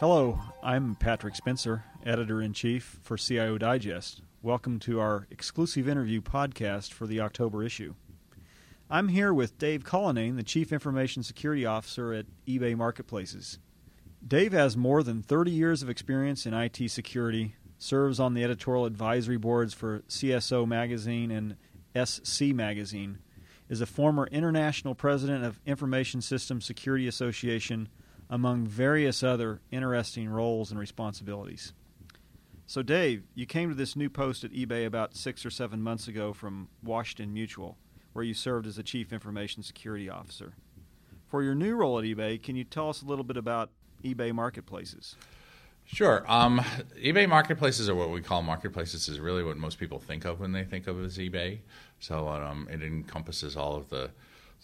Hello, I'm Patrick Spencer, editor in chief for CIO Digest. Welcome to our exclusive interview podcast for the October issue. I'm here with Dave Cullinane, the Chief Information Security Officer at eBay Marketplaces. Dave has more than 30 years of experience in IT security, serves on the editorial advisory boards for CSO Magazine and SC Magazine, is a former international president of Information Systems Security Association, among various other interesting roles and responsibilities. So, Dave, you came to this new post at eBay about six or seven months ago from Washington Mutual, where you served as the Chief Information Security Officer. For your new role at eBay, can you tell us a little bit about eBay Marketplaces? Sure. Um, eBay marketplaces, or what we call marketplaces, is really what most people think of when they think of as eBay. So um, it encompasses all of the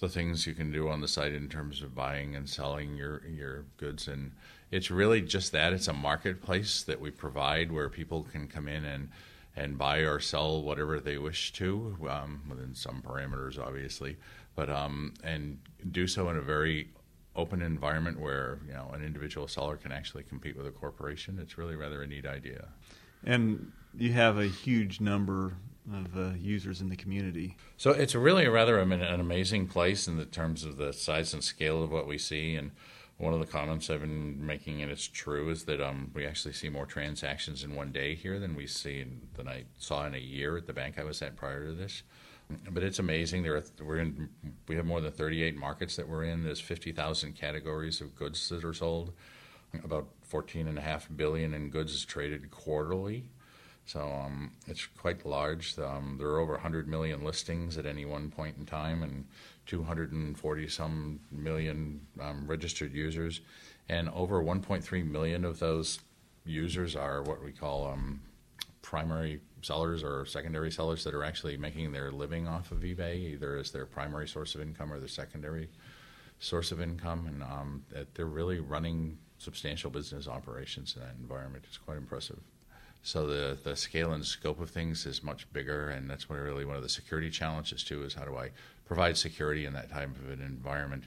the things you can do on the site in terms of buying and selling your your goods, and it's really just that. It's a marketplace that we provide where people can come in and and buy or sell whatever they wish to, um, within some parameters, obviously, but um, and do so in a very open environment where you know an individual seller can actually compete with a corporation. It's really rather a neat idea. And you have a huge number of uh, users in the community. So it's really a rather an amazing place in the terms of the size and scale of what we see. And one of the comments I've been making, and it's true, is that um, we actually see more transactions in one day here than we see in, than I saw in a year at the bank I was at prior to this. But it's amazing. There are, we're in, we have more than 38 markets that we're in. There's 50,000 categories of goods that are sold. About 14.5 billion in goods is traded quarterly. So um, it's quite large. Um, there are over 100 million listings at any one point in time, and 240 some million um, registered users, and over 1.3 million of those users are what we call um, primary sellers or secondary sellers that are actually making their living off of eBay, either as their primary source of income or their secondary source of income, and um, they're really running substantial business operations in that environment. It's quite impressive. So the the scale and scope of things is much bigger, and that's really one of the security challenges too. Is how do I provide security in that type of an environment?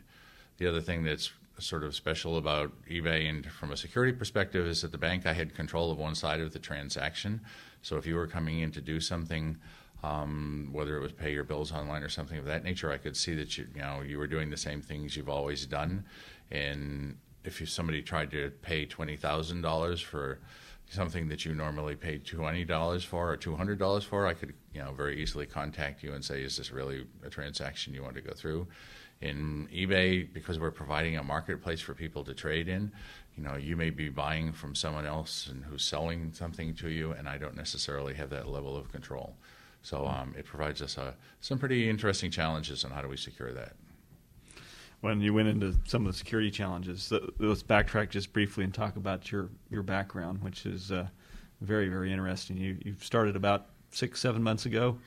The other thing that's sort of special about eBay and from a security perspective is that the bank I had control of one side of the transaction. So if you were coming in to do something, um, whether it was pay your bills online or something of that nature, I could see that you you know you were doing the same things you've always done. And if you, somebody tried to pay twenty thousand dollars for something that you normally pay twenty dollars for or two hundred dollars for, I could you know very easily contact you and say, is this really a transaction you want to go through? In eBay, because we're providing a marketplace for people to trade in, you know, you may be buying from someone else and who's selling something to you, and I don't necessarily have that level of control. So um, it provides us uh, some pretty interesting challenges on how do we secure that when you went into some of the security challenges. let's backtrack just briefly and talk about your, your background, which is uh, very, very interesting. You, you started about six, seven months ago.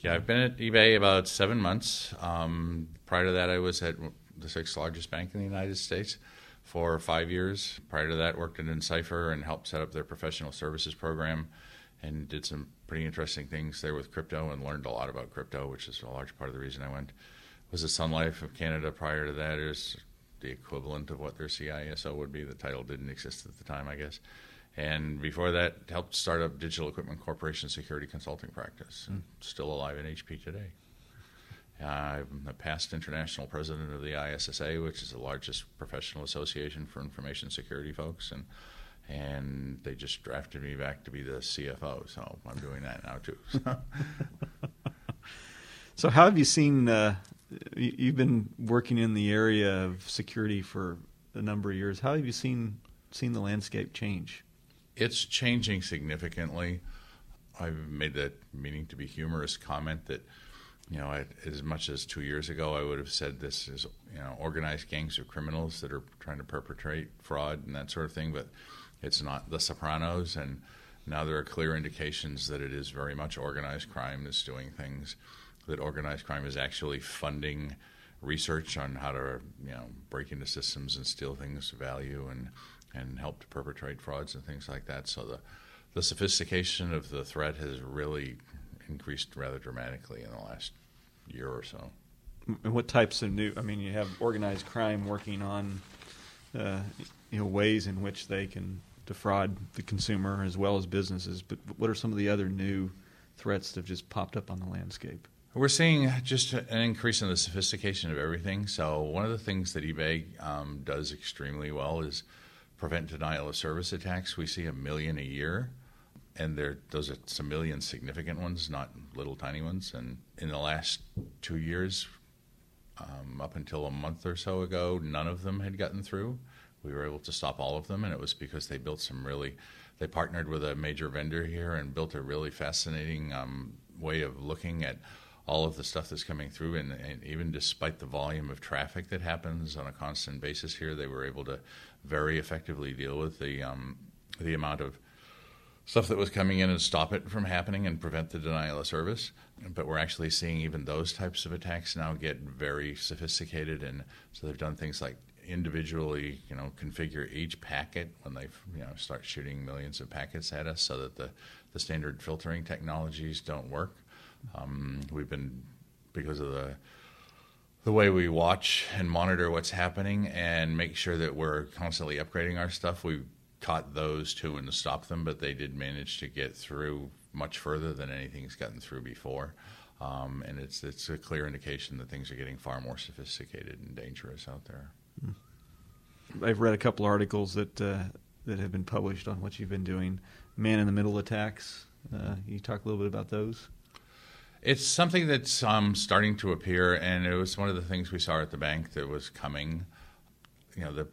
Yeah, I've been at eBay about seven months. Um, prior to that, I was at the sixth largest bank in the United States for five years. Prior to that, worked at nCipher and helped set up their professional services program and did some pretty interesting things there with crypto and learned a lot about crypto, which is a large part of the reason I went was the Sun Life of Canada prior to that is the equivalent of what their CISO would be. The title didn't exist at the time, I guess. And before that, helped start up Digital Equipment Corporation security consulting practice. Mm. Still alive in HP today. Uh, I'm the past international president of the ISSA, which is the largest professional association for information security folks, and and they just drafted me back to be the CFO. So I'm doing that now too. so how have you seen uh, You've been working in the area of security for a number of years. How have you seen seen the landscape change? It's changing significantly. I've made that meaning to be humorous comment that you know, I, as much as two years ago, I would have said this is you know organized gangs of criminals that are trying to perpetrate fraud and that sort of thing, but it's not The Sopranos, and now there are clear indications that it is very much organized crime that's doing things that organized crime is actually funding research on how to you know break into systems and steal things of value and and help to perpetrate frauds and things like that. So the the sophistication of the threat has really increased rather dramatically in the last year or so. And what types of new? I mean, you have organized crime working on uh, you know ways in which they can defraud the consumer as well as businesses. But what are some of the other new threats that have just popped up on the landscape? We're seeing just an increase in the sophistication of everything. So one of the things that eBay um, does extremely well is prevent denial of service attacks. We see a million a year, and there those are some million significant ones, not little tiny ones. And in the last two years, um, up until a month or so ago, none of them had gotten through. We were able to stop all of them, and it was because they built some really. They partnered with a major vendor here and built a really fascinating um, way of looking at all of the stuff that's coming through, and, and, even despite the volume of traffic that happens on a constant basis here, they were able to very effectively deal with the um, the amount of stuff that was coming in and stop it from happening and prevent the denial of service. But we're actually seeing even those types of attacks now get very sophisticated, and so they've done things like individually, you know, configure each packet when they, you know, start shooting millions of packets at us, so that the the standard filtering technologies don't work. Um, we've been because of the the way we watch and monitor what's happening and make sure that we're constantly upgrading our stuff. We caught those two and stopped them, but they did manage to get through much further than anything's gotten through before. Um, and it's it's a clear indication that things are getting far more sophisticated and dangerous out there. I've read a couple articles that uh, that have been published on what you've been doing. Man in the middle attacks. Uh, you talk a little bit about those. It's something that's um, starting to appear, and it was one of the things we saw at the bank that was coming. You know, the,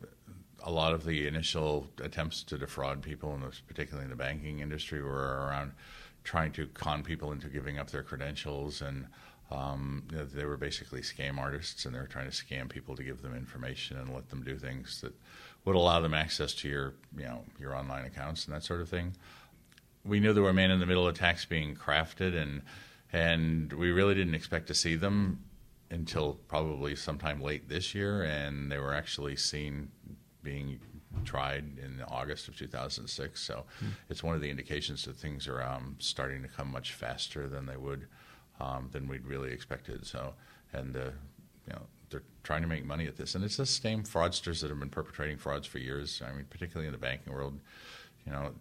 a lot of the initial attempts to defraud people, and particularly in the banking industry, were around trying to con people into giving up their credentials, and um, they were basically scam artists, and they were trying to scam people to give them information and let them do things that would allow them access to your, you know, your online accounts and that sort of thing. We knew there were man-in-the-middle attacks being crafted, and and we really didn't expect to see them until probably sometime late this year, and they were actually seen being tried in August of 2006. So mm-hmm. it's one of the indications that things are um, starting to come much faster than they would um, than we'd really expected. So and uh, you know they're trying to make money at this, and it's the same fraudsters that have been perpetrating frauds for years. I mean, particularly in the banking world, you know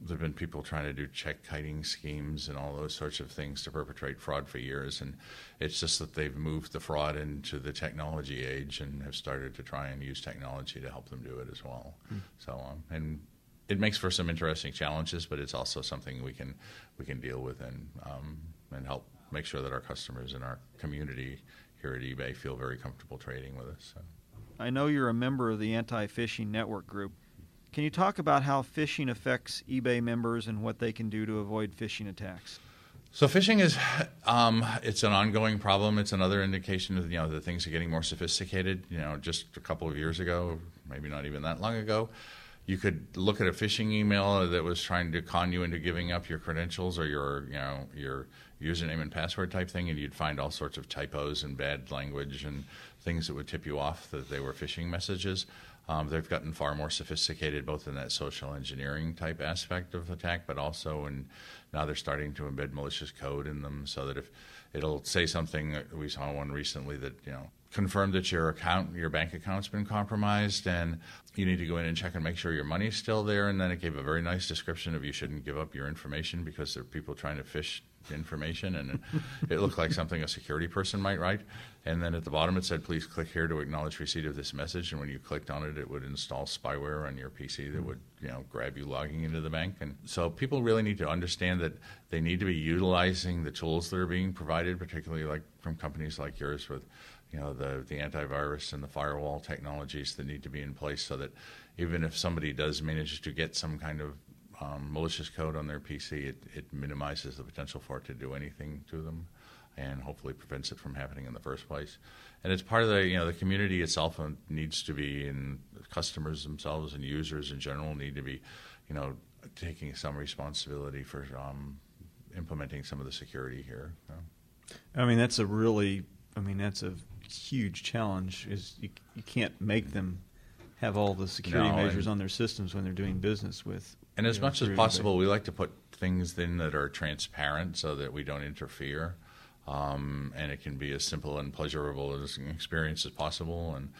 there've been people trying to do check kiting schemes and all those sorts of things to perpetrate fraud for years, and it's just that they've moved the fraud into the technology age and have started to try and use technology to help them do it as well. Mm. So, um, and it makes for some interesting challenges, but it's also something we can we can deal with and um, and help make sure that our customers and our community here at eBay feel very comfortable trading with us. So. I know you're a member of the Anti-Phishing Network Group. Can you talk about how phishing affects eBay members and what they can do to avoid phishing attacks? So phishing is um, it's an ongoing problem. It's another indication of you know that things are getting more sophisticated. You know, just a couple of years ago, maybe not even that long ago, you could look at a phishing email that was trying to con you into giving up your credentials or your you know your username and password type thing, and you'd find all sorts of typos and bad language and things that would tip you off that they were phishing messages. Um, they've gotten far more sophisticated, both in that social engineering type aspect of attack, but also in now they're starting to embed malicious code in them, so that if it'll say something, we saw one recently that you know confirmed that your account, your bank account's been compromised, and you need to go in and check and make sure your money's still there. And then it gave a very nice description of you shouldn't give up your information because there are people trying to phish information, and it, looked like something a security person might write. And then at the bottom it said, "Please click here to acknowledge receipt of this message." And when you clicked on it, it would install spyware on your PC that would, you know, grab you logging into the bank. And so people really need to understand that they need to be utilizing the tools that are being provided, particularly like from companies like yours with you know the the antivirus and the firewall technologies that need to be in place so that even if somebody does manage to get some kind of um, malicious code on their PC, it, it minimizes the potential for it to do anything to them, and hopefully prevents it from happening in the first place. And it's part of the you know the community itself needs to be, and customers themselves and users in general need to be, you know, taking some responsibility for um, implementing some of the security here. I mean, that's a really, I mean, that's a huge challenge. Is you, you can't make them have all the security no, measures on their systems when they're doing business with and as much as possible, we like to put things in that are transparent so that we don't interfere. Um, and it can be as simple and pleasurable as an experience as possible. And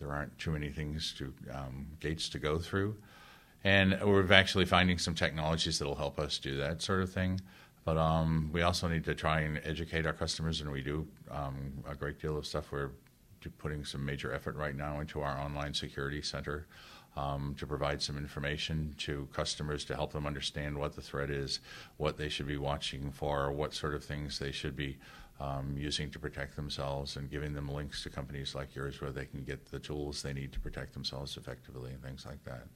there aren't too many things to um, gates to go through. And we're actually finding some technologies that'll help us do that sort of thing. But um, we also need to try and educate our customers, and we do um, a great deal of stuff. We're putting some major effort right now into our online security center um, to provide some information to customers to help them understand what the threat is, what they should be watching for, what sort of things they should be um, using to protect themselves, and giving them links to companies like yours where they can get the tools they need to protect themselves effectively and things like that.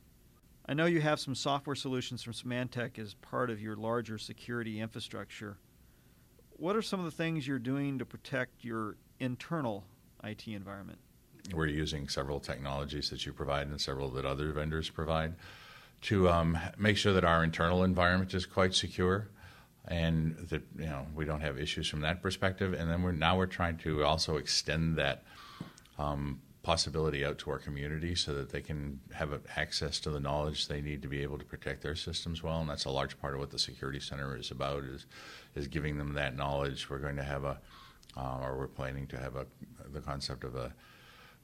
I know you have some software solutions from Symantec as part of your larger security infrastructure. What are some of the things you're doing to protect your internal IT environment? We're using several technologies that you provide and several that other vendors provide to um, make sure that our internal environment is quite secure and that you know we don't have issues from that perspective. And then we're now we're trying to also extend that um, possibility out to our community so that they can have access to the knowledge they need to be able to protect their systems well. And that's a large part of what the security center is about is is giving them that knowledge. We're going to have a, uh, or we're planning to have a the concept of a.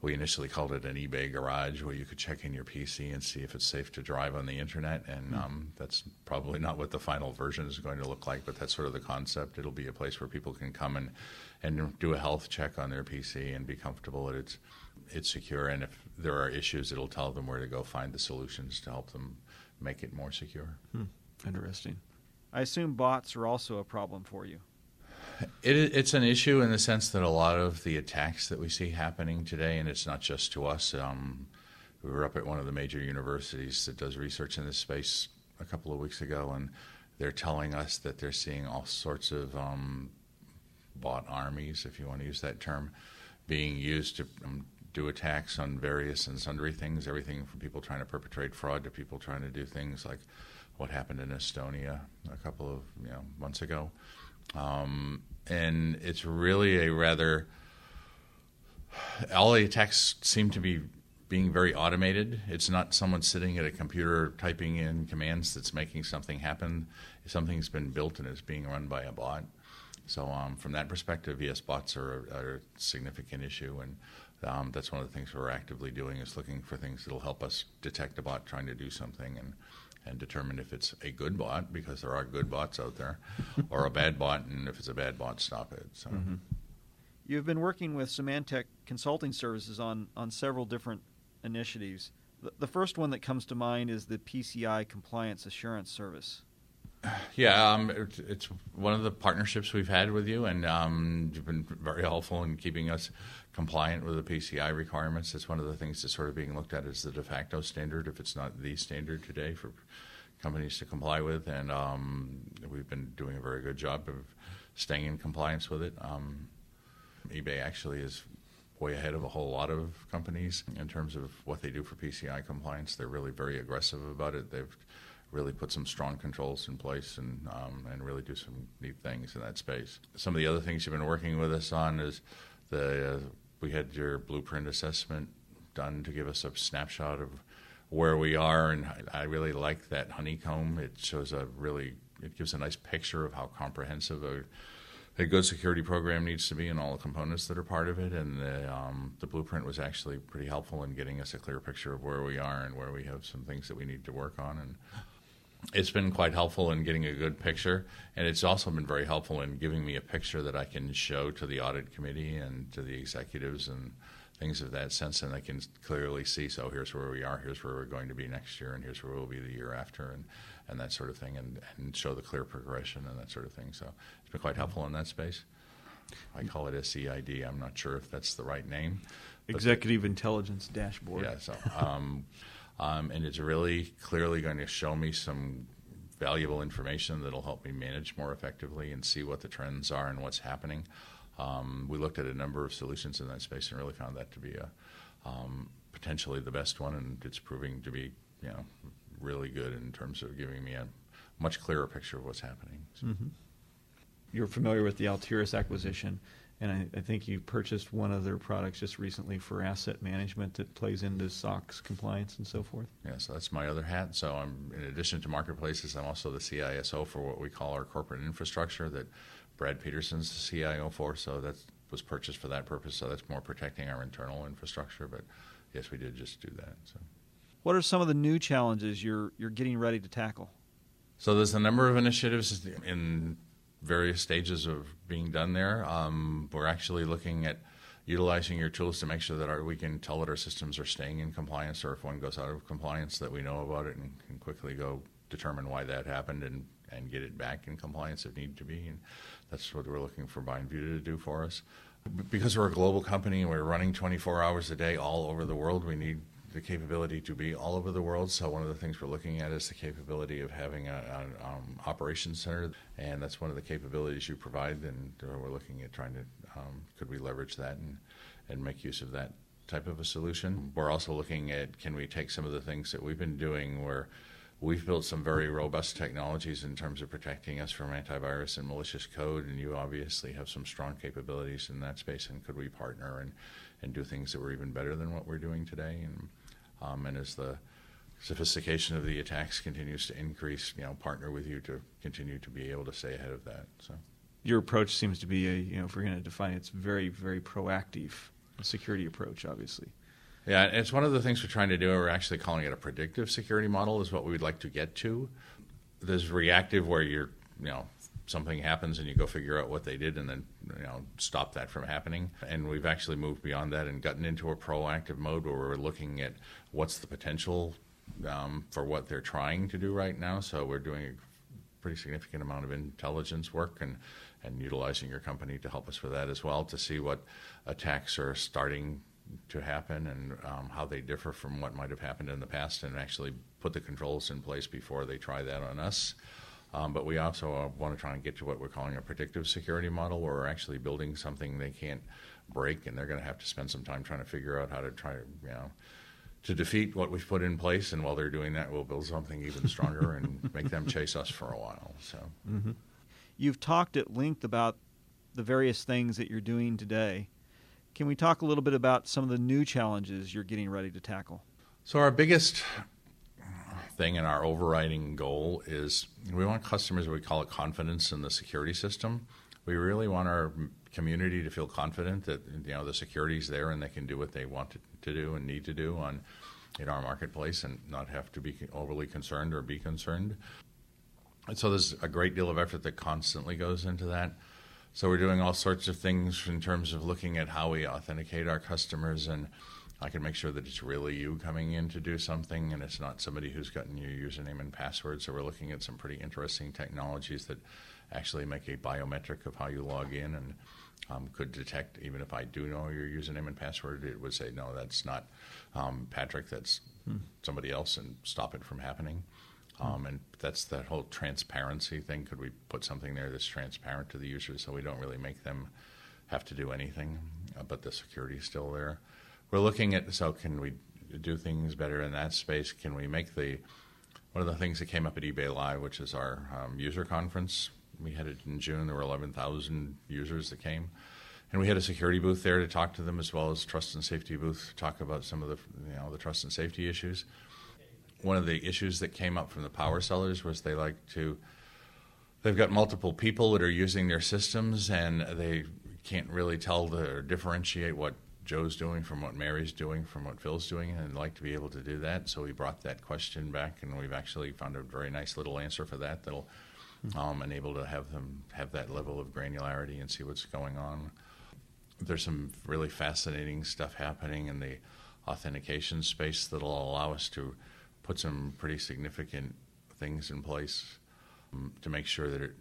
We initially called it an eBay garage where you could check in your PC and see if it's safe to drive on the internet. And hmm. um, that's probably not what the final version is going to look like, but that's sort of the concept. It'll be a place where people can come and, and do a health check on their PC and be comfortable that it's it's secure, and if there are issues, it'll tell them where to go find the solutions to help them make it more secure. Hmm. Interesting. I assume bots are also a problem for you. It, it's an issue in the sense that a lot of the attacks that we see happening today, and it's not just to us. Um, we were up at one of the major universities that does research in this space a couple of weeks ago, and they're telling us that they're seeing all sorts of um, armies, if you want to use that term, being used to um, do attacks on various and sundry things, everything from people trying to perpetrate fraud to people trying to do things like what happened in Estonia a couple of you know months ago. Um, and it's really a rather all the attacks seem to be being very automated. It's not someone sitting at a computer typing in commands that's making something happen. Something's been built and is being run by a bot. So um, from that perspective, yes, bots are, are a significant issue, and um, that's one of the things we're actively doing is looking for things that'll help us detect a bot trying to do something and and determine if it's a good bot because there are good bots out there, or a bad bot, and if it's a bad bot, stop it. So. Mm-hmm. You've been working with Symantec Consulting Services on on several different initiatives. The, the first one that comes to mind is the PCI Compliance Assurance Service. Yeah, um, it's, one of the partnerships we've had with you, and um, you've been very helpful in keeping us compliant with the PCI requirements. It's one of the things that's sort of being looked at as the de facto standard, if it's not the standard today for companies to comply with. And um, we've been doing a very good job of staying in compliance with it. Um, eBay actually is way ahead of a whole lot of companies in terms of what they do for PCI compliance. They're really very aggressive about it. They've really put some strong controls in place and um, and really do some neat things in that space. Some of the other things you've been working with us on is the uh, we had your blueprint assessment done to give us a snapshot of where we are, and I really like that honeycomb. It shows a really it gives a nice picture of how comprehensive a a good security program needs to be and all the components that are part of it. And the, um, the blueprint was actually pretty helpful in getting us a clear picture of where we are and where we have some things that we need to work on. And it's been quite helpful in getting a good picture, and it's also been very helpful in giving me a picture that I can show to the audit committee and to the executives and things of that sense, and I can clearly see. So here's where we are, here's where we're going to be next year, and here's where we'll be the year after, and and that sort of thing, and and show the clear progression and that sort of thing. So it's been quite helpful in that space. I call it SEID. I'm not sure if that's the right name. Executive Intelligence Dashboard. Yeah. So. Um, um, and it's really clearly going to show me some valuable information that'll help me manage more effectively and see what the trends are and what's happening. Um, we looked at a number of solutions in that space and really found that to be a um, potentially the best one, and it's proving to be you know really good in terms of giving me a much clearer picture of what's happening. So. Mm-hmm. You're familiar with the Altiris acquisition and I, I, think you purchased one of their products just recently for asset management that plays into SOX compliance and so forth. Yeah, so that's my other hat. So I'm, in addition to marketplaces, I'm also the CISO for what we call our corporate infrastructure that Brad Peterson's the CIO for. So that was purchased for that purpose. So that's more protecting our internal infrastructure. But yes, we did just do that. So. What are some of the new challenges you're you're getting ready to tackle? So there's a number of initiatives in various stages of being done there. Um, we're actually looking at utilizing your tools to make sure that our, we can tell that our systems are staying in compliance, or if one goes out of compliance, that we know about it and can quickly go determine why that happened and, and get it back in compliance if need to be. And that's what we're looking for BindView to do for us. Because we're a global company and we're running 24 hours a day all over the world, we need the capability to be all over the world. So one of the things we're looking at is the capability of having an um, operations center, and that's one of the capabilities you provide. And we're looking at trying to um, could we leverage that and and make use of that type of a solution. We're also looking at can we take some of the things that we've been doing where we've built some very robust technologies in terms of protecting us from antivirus and malicious code, and you obviously have some strong capabilities in that space. And could we partner and, and do things that were even better than what we're doing today? And um, and as the sophistication of the attacks continues to increase, you know, partner with you to continue to be able to stay ahead of that. So, your approach seems to be a, you know, if we're going to define it, it's very, very proactive security approach, obviously. Yeah, it's one of the things we're trying to do. We're actually calling it a predictive security model, is what we would like to get to. There's reactive, where you're, you know, something happens and you go figure out what they did and then you know stop that from happening. And we've actually moved beyond that and gotten into a proactive mode where we're looking at what's the potential um, for what they're trying to do right now. So we're doing a pretty significant amount of intelligence work and and utilizing your company to help us with that as well to see what attacks are starting to happen and um, how they differ from what might have happened in the past and actually put the controls in place before they try that on us. Um, but we also uh, want to try and get to what we're calling a predictive security model, where we're actually building something they can't break, and they're going to have to spend some time trying to figure out how to try, you know, to defeat what we've put in place. And while they're doing that, we'll build something even stronger and make them chase us for a while. So, mm-hmm. you've talked at length about the various things that you're doing today. Can we talk a little bit about some of the new challenges you're getting ready to tackle? So, our biggest thing and our overriding goal is we want customers, we call it confidence in the security system. We really want our community to feel confident that you know the security is there and they can do what they want to, to do and need to do on in our marketplace and not have to be overly concerned or be concerned. And so there's a great deal of effort that constantly goes into that. So we're doing all sorts of things in terms of looking at how we authenticate our customers and I can make sure that it's really you coming in to do something and it's not somebody who's gotten your username and password. So we're looking at some pretty interesting technologies that actually make a biometric of how you log in and um, could detect, even if I do know your username and password, it would say, no, that's not um, Patrick, that's hmm. somebody else, and stop it from happening. Um, and that's that whole transparency thing. Could we put something there that's transparent to the user so we don't really make them have to do anything, uh, but the security is still there? We're looking at so can we do things better in that space? Can we make the one of the things that came up at eBay Live, which is our um, user conference. We had it in June. There were 11,000 users that came, and we had a security booth there to talk to them, as well as trust and safety booth talk about some of the you know the trust and safety issues. One of the issues that came up from the power sellers was they like to. They've got multiple people that are using their systems, and they can't really tell the, or differentiate what Joe's doing, from what Mary's doing, from what Phil's doing, and like to be able to do that. So we brought that question back, and we've actually found a very nice little answer for that that'll um, enable to have them have that level of granularity and see what's going on. There's some really fascinating stuff happening in the authentication space that'll allow us to put some pretty significant things in place um, to make sure that it,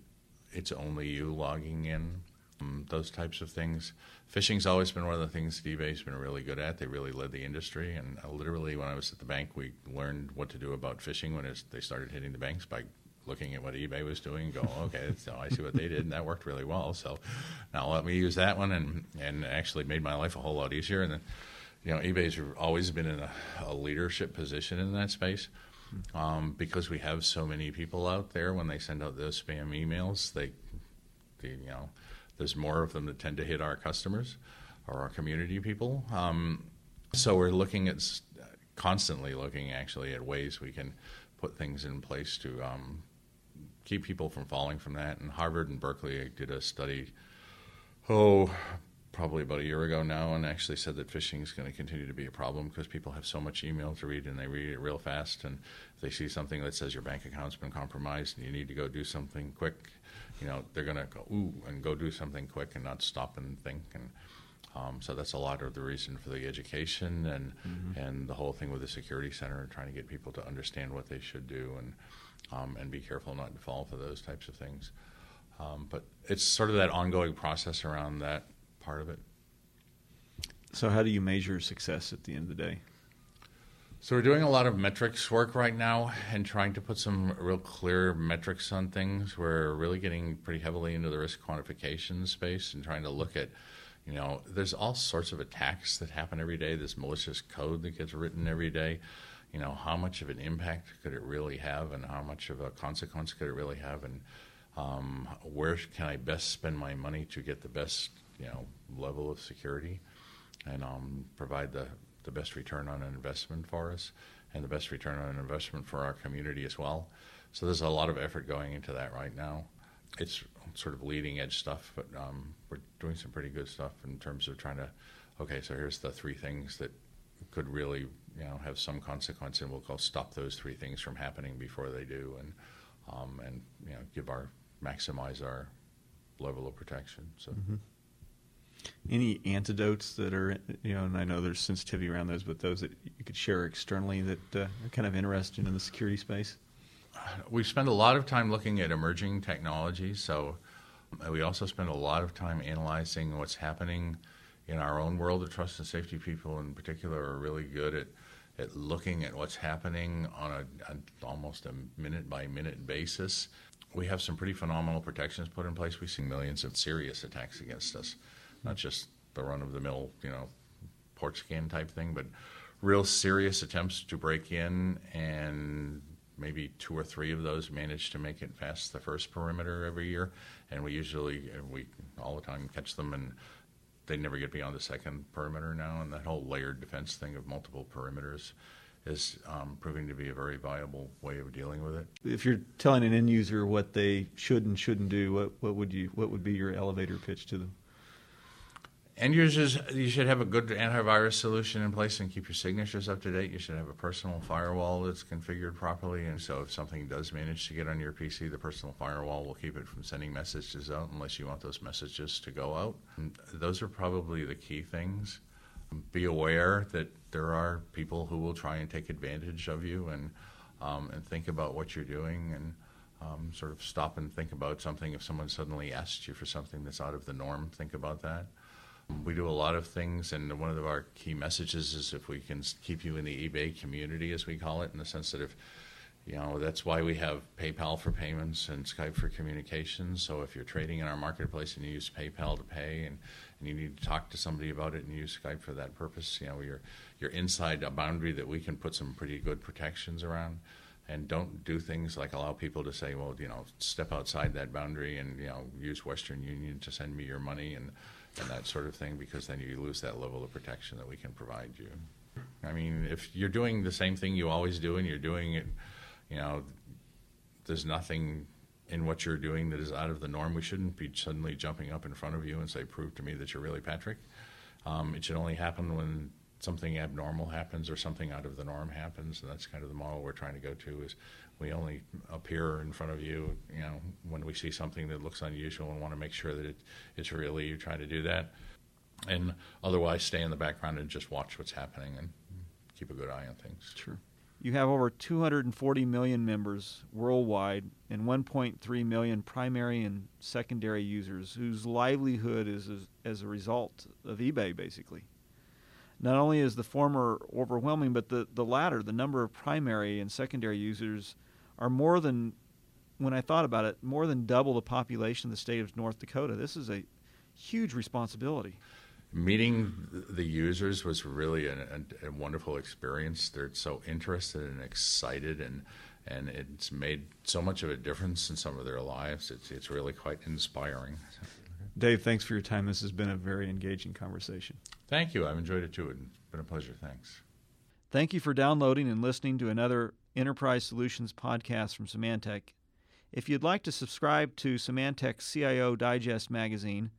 it's only you logging in um, those types of things. Phishing's always been one of the things eBay's been really good at. They really led the industry, and uh, literally, when I was at the bank, we learned what to do about phishing when they started hitting the banks by looking at what eBay was doing and go, okay, so I see what they did, and that worked really well. So now let me use that one, and and actually made my life a whole lot easier. And then, you know, eBay's always been in a, a leadership position in that space. Um, because we have so many people out there, when they send out those spam emails, they, they you know, there's more of them that tend to hit our customers or our community people. Um, so we're looking at constantly looking actually at ways we can put things in place to um, keep people from falling from that. And Harvard and Berkeley did a study, oh, probably about a year ago now, and actually said that phishing is going to continue to be a problem because people have so much email to read and they read it real fast. And if they see something that says your bank account's been compromised and you need to go do something quick, you know, they're going to go ooh and go do something quick and not stop and think. And um, so that's a lot of the reason for the education and mm-hmm. and the whole thing with the security center and trying to get people to understand what they should do and um, and be careful not to fall for those types of things. Um, but it's sort of that ongoing process around that part of it. So, how do you measure success at the end of the day? So, we're doing a lot of metrics work right now and trying to put some real clear metrics on things. We're really getting pretty heavily into the risk quantification space and trying to look at, you know, there's all sorts of attacks that happen every day, this malicious code that gets written every day. You know, how much of an impact could it really have and how much of a consequence could it really have? And um, where can I best spend my money to get the best you know level of security and um, provide the, the best return on an investment for us and the best return on an investment for our community as well. So there's a lot of effort going into that right now. It's sort of leading edge stuff, but um, we're doing some pretty good stuff in terms of trying to. Okay, so here's the three things that could really you know have some consequence, and we'll go stop those three things from happening before they do, and um, and you know give our maximize our level of protection. So. Mm-hmm. Any antidotes that are, you know, and I know there's sensitivity around those, but those that you could share externally that uh, are kind of interesting in the security space? We spend a lot of time looking at emerging technologies. So we also spend a lot of time analyzing what's happening in our own world. The trust and safety people, in particular, are really good at at looking at what's happening on a almost a minute by minute basis we have some pretty phenomenal protections put in place. We see millions of serious attacks against us, not just the run of the mill, you know, port scan type thing, but real serious attempts to break in, and maybe two or three of those manage to make it past the first perimeter every year. And we usually, we all the time catch them, and they never get beyond the second perimeter now. And that whole layered defense thing of multiple perimeters is um, proving to be a very viable way of dealing with it. If you're telling an end user what they should and shouldn't do, what, what would you what would be your elevator pitch to them? End users, you should have a good antivirus solution in place and keep your signatures up to date. You should have a personal firewall that's configured properly, and so if something does manage to get on your PC, the personal firewall will keep it from sending messages out unless you want those messages to go out. And those are probably the key things be aware that there are people who will try and take advantage of you and um, and think about what you're doing and um, sort of stop and think about something. If someone suddenly asks you for something that's out of the norm, think about that. We do a lot of things, and one of our key messages is if we can keep you in the eBay community, as we call it, in the sense that if you know that's why we have PayPal for payments and Skype for communications. So if you're trading in our marketplace and you use PayPal to pay and and you need to talk to somebody about it and use Skype for that purpose, you know, you're you're inside a boundary that we can put some pretty good protections around. And don't do things like allow people to say, well, you know, step outside that boundary and you know use Western Union to send me your money and and that sort of thing, because then you lose that level of protection that we can provide you. I mean, if you're doing the same thing you always do and you're doing it, you know, there's nothing in what you're doing that is out of the norm. We shouldn't be suddenly jumping up in front of you and say, "Prove to me that you're really Patrick." Um, it should only happen when something abnormal happens or something out of the norm happens, and that's kind of the model we're trying to go to. Is we only appear in front of you, you know, when we see something that looks unusual and want to make sure that it, it's really you trying to do that, and otherwise stay in the background and just watch what's happening and keep a good eye on things. Sure. You have over 240 million members worldwide and 1.3 million primary and secondary users whose livelihood is as, as, a result of eBay, basically. Not only is the former overwhelming, but the, the latter, the number of primary and secondary users, are more than, when I thought about it, more than double the population of the state of North Dakota. This is a huge responsibility meeting the users was really a, a, a, wonderful experience. They're so interested and excited, and and it's made so much of a difference in some of their lives. It's it's really quite inspiring. Dave, thanks for your time. This has been a very engaging conversation. Thank you. I've enjoyed it too. It's been a pleasure. Thanks. Thank you for downloading and listening to another Enterprise Solutions podcast from Symantec. If you'd like to subscribe to Symantec's CIO Digest magazine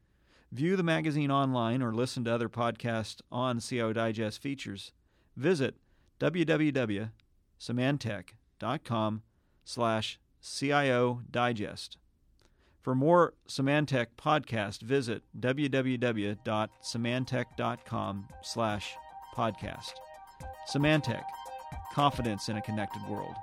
View the magazine online or listen to other podcasts on CIO Digest features. Visit www.symantec.com slash CIO Digest. For more Symantec podcast, visit www.symantec.com slash podcast. Symantec, confidence in a connected world.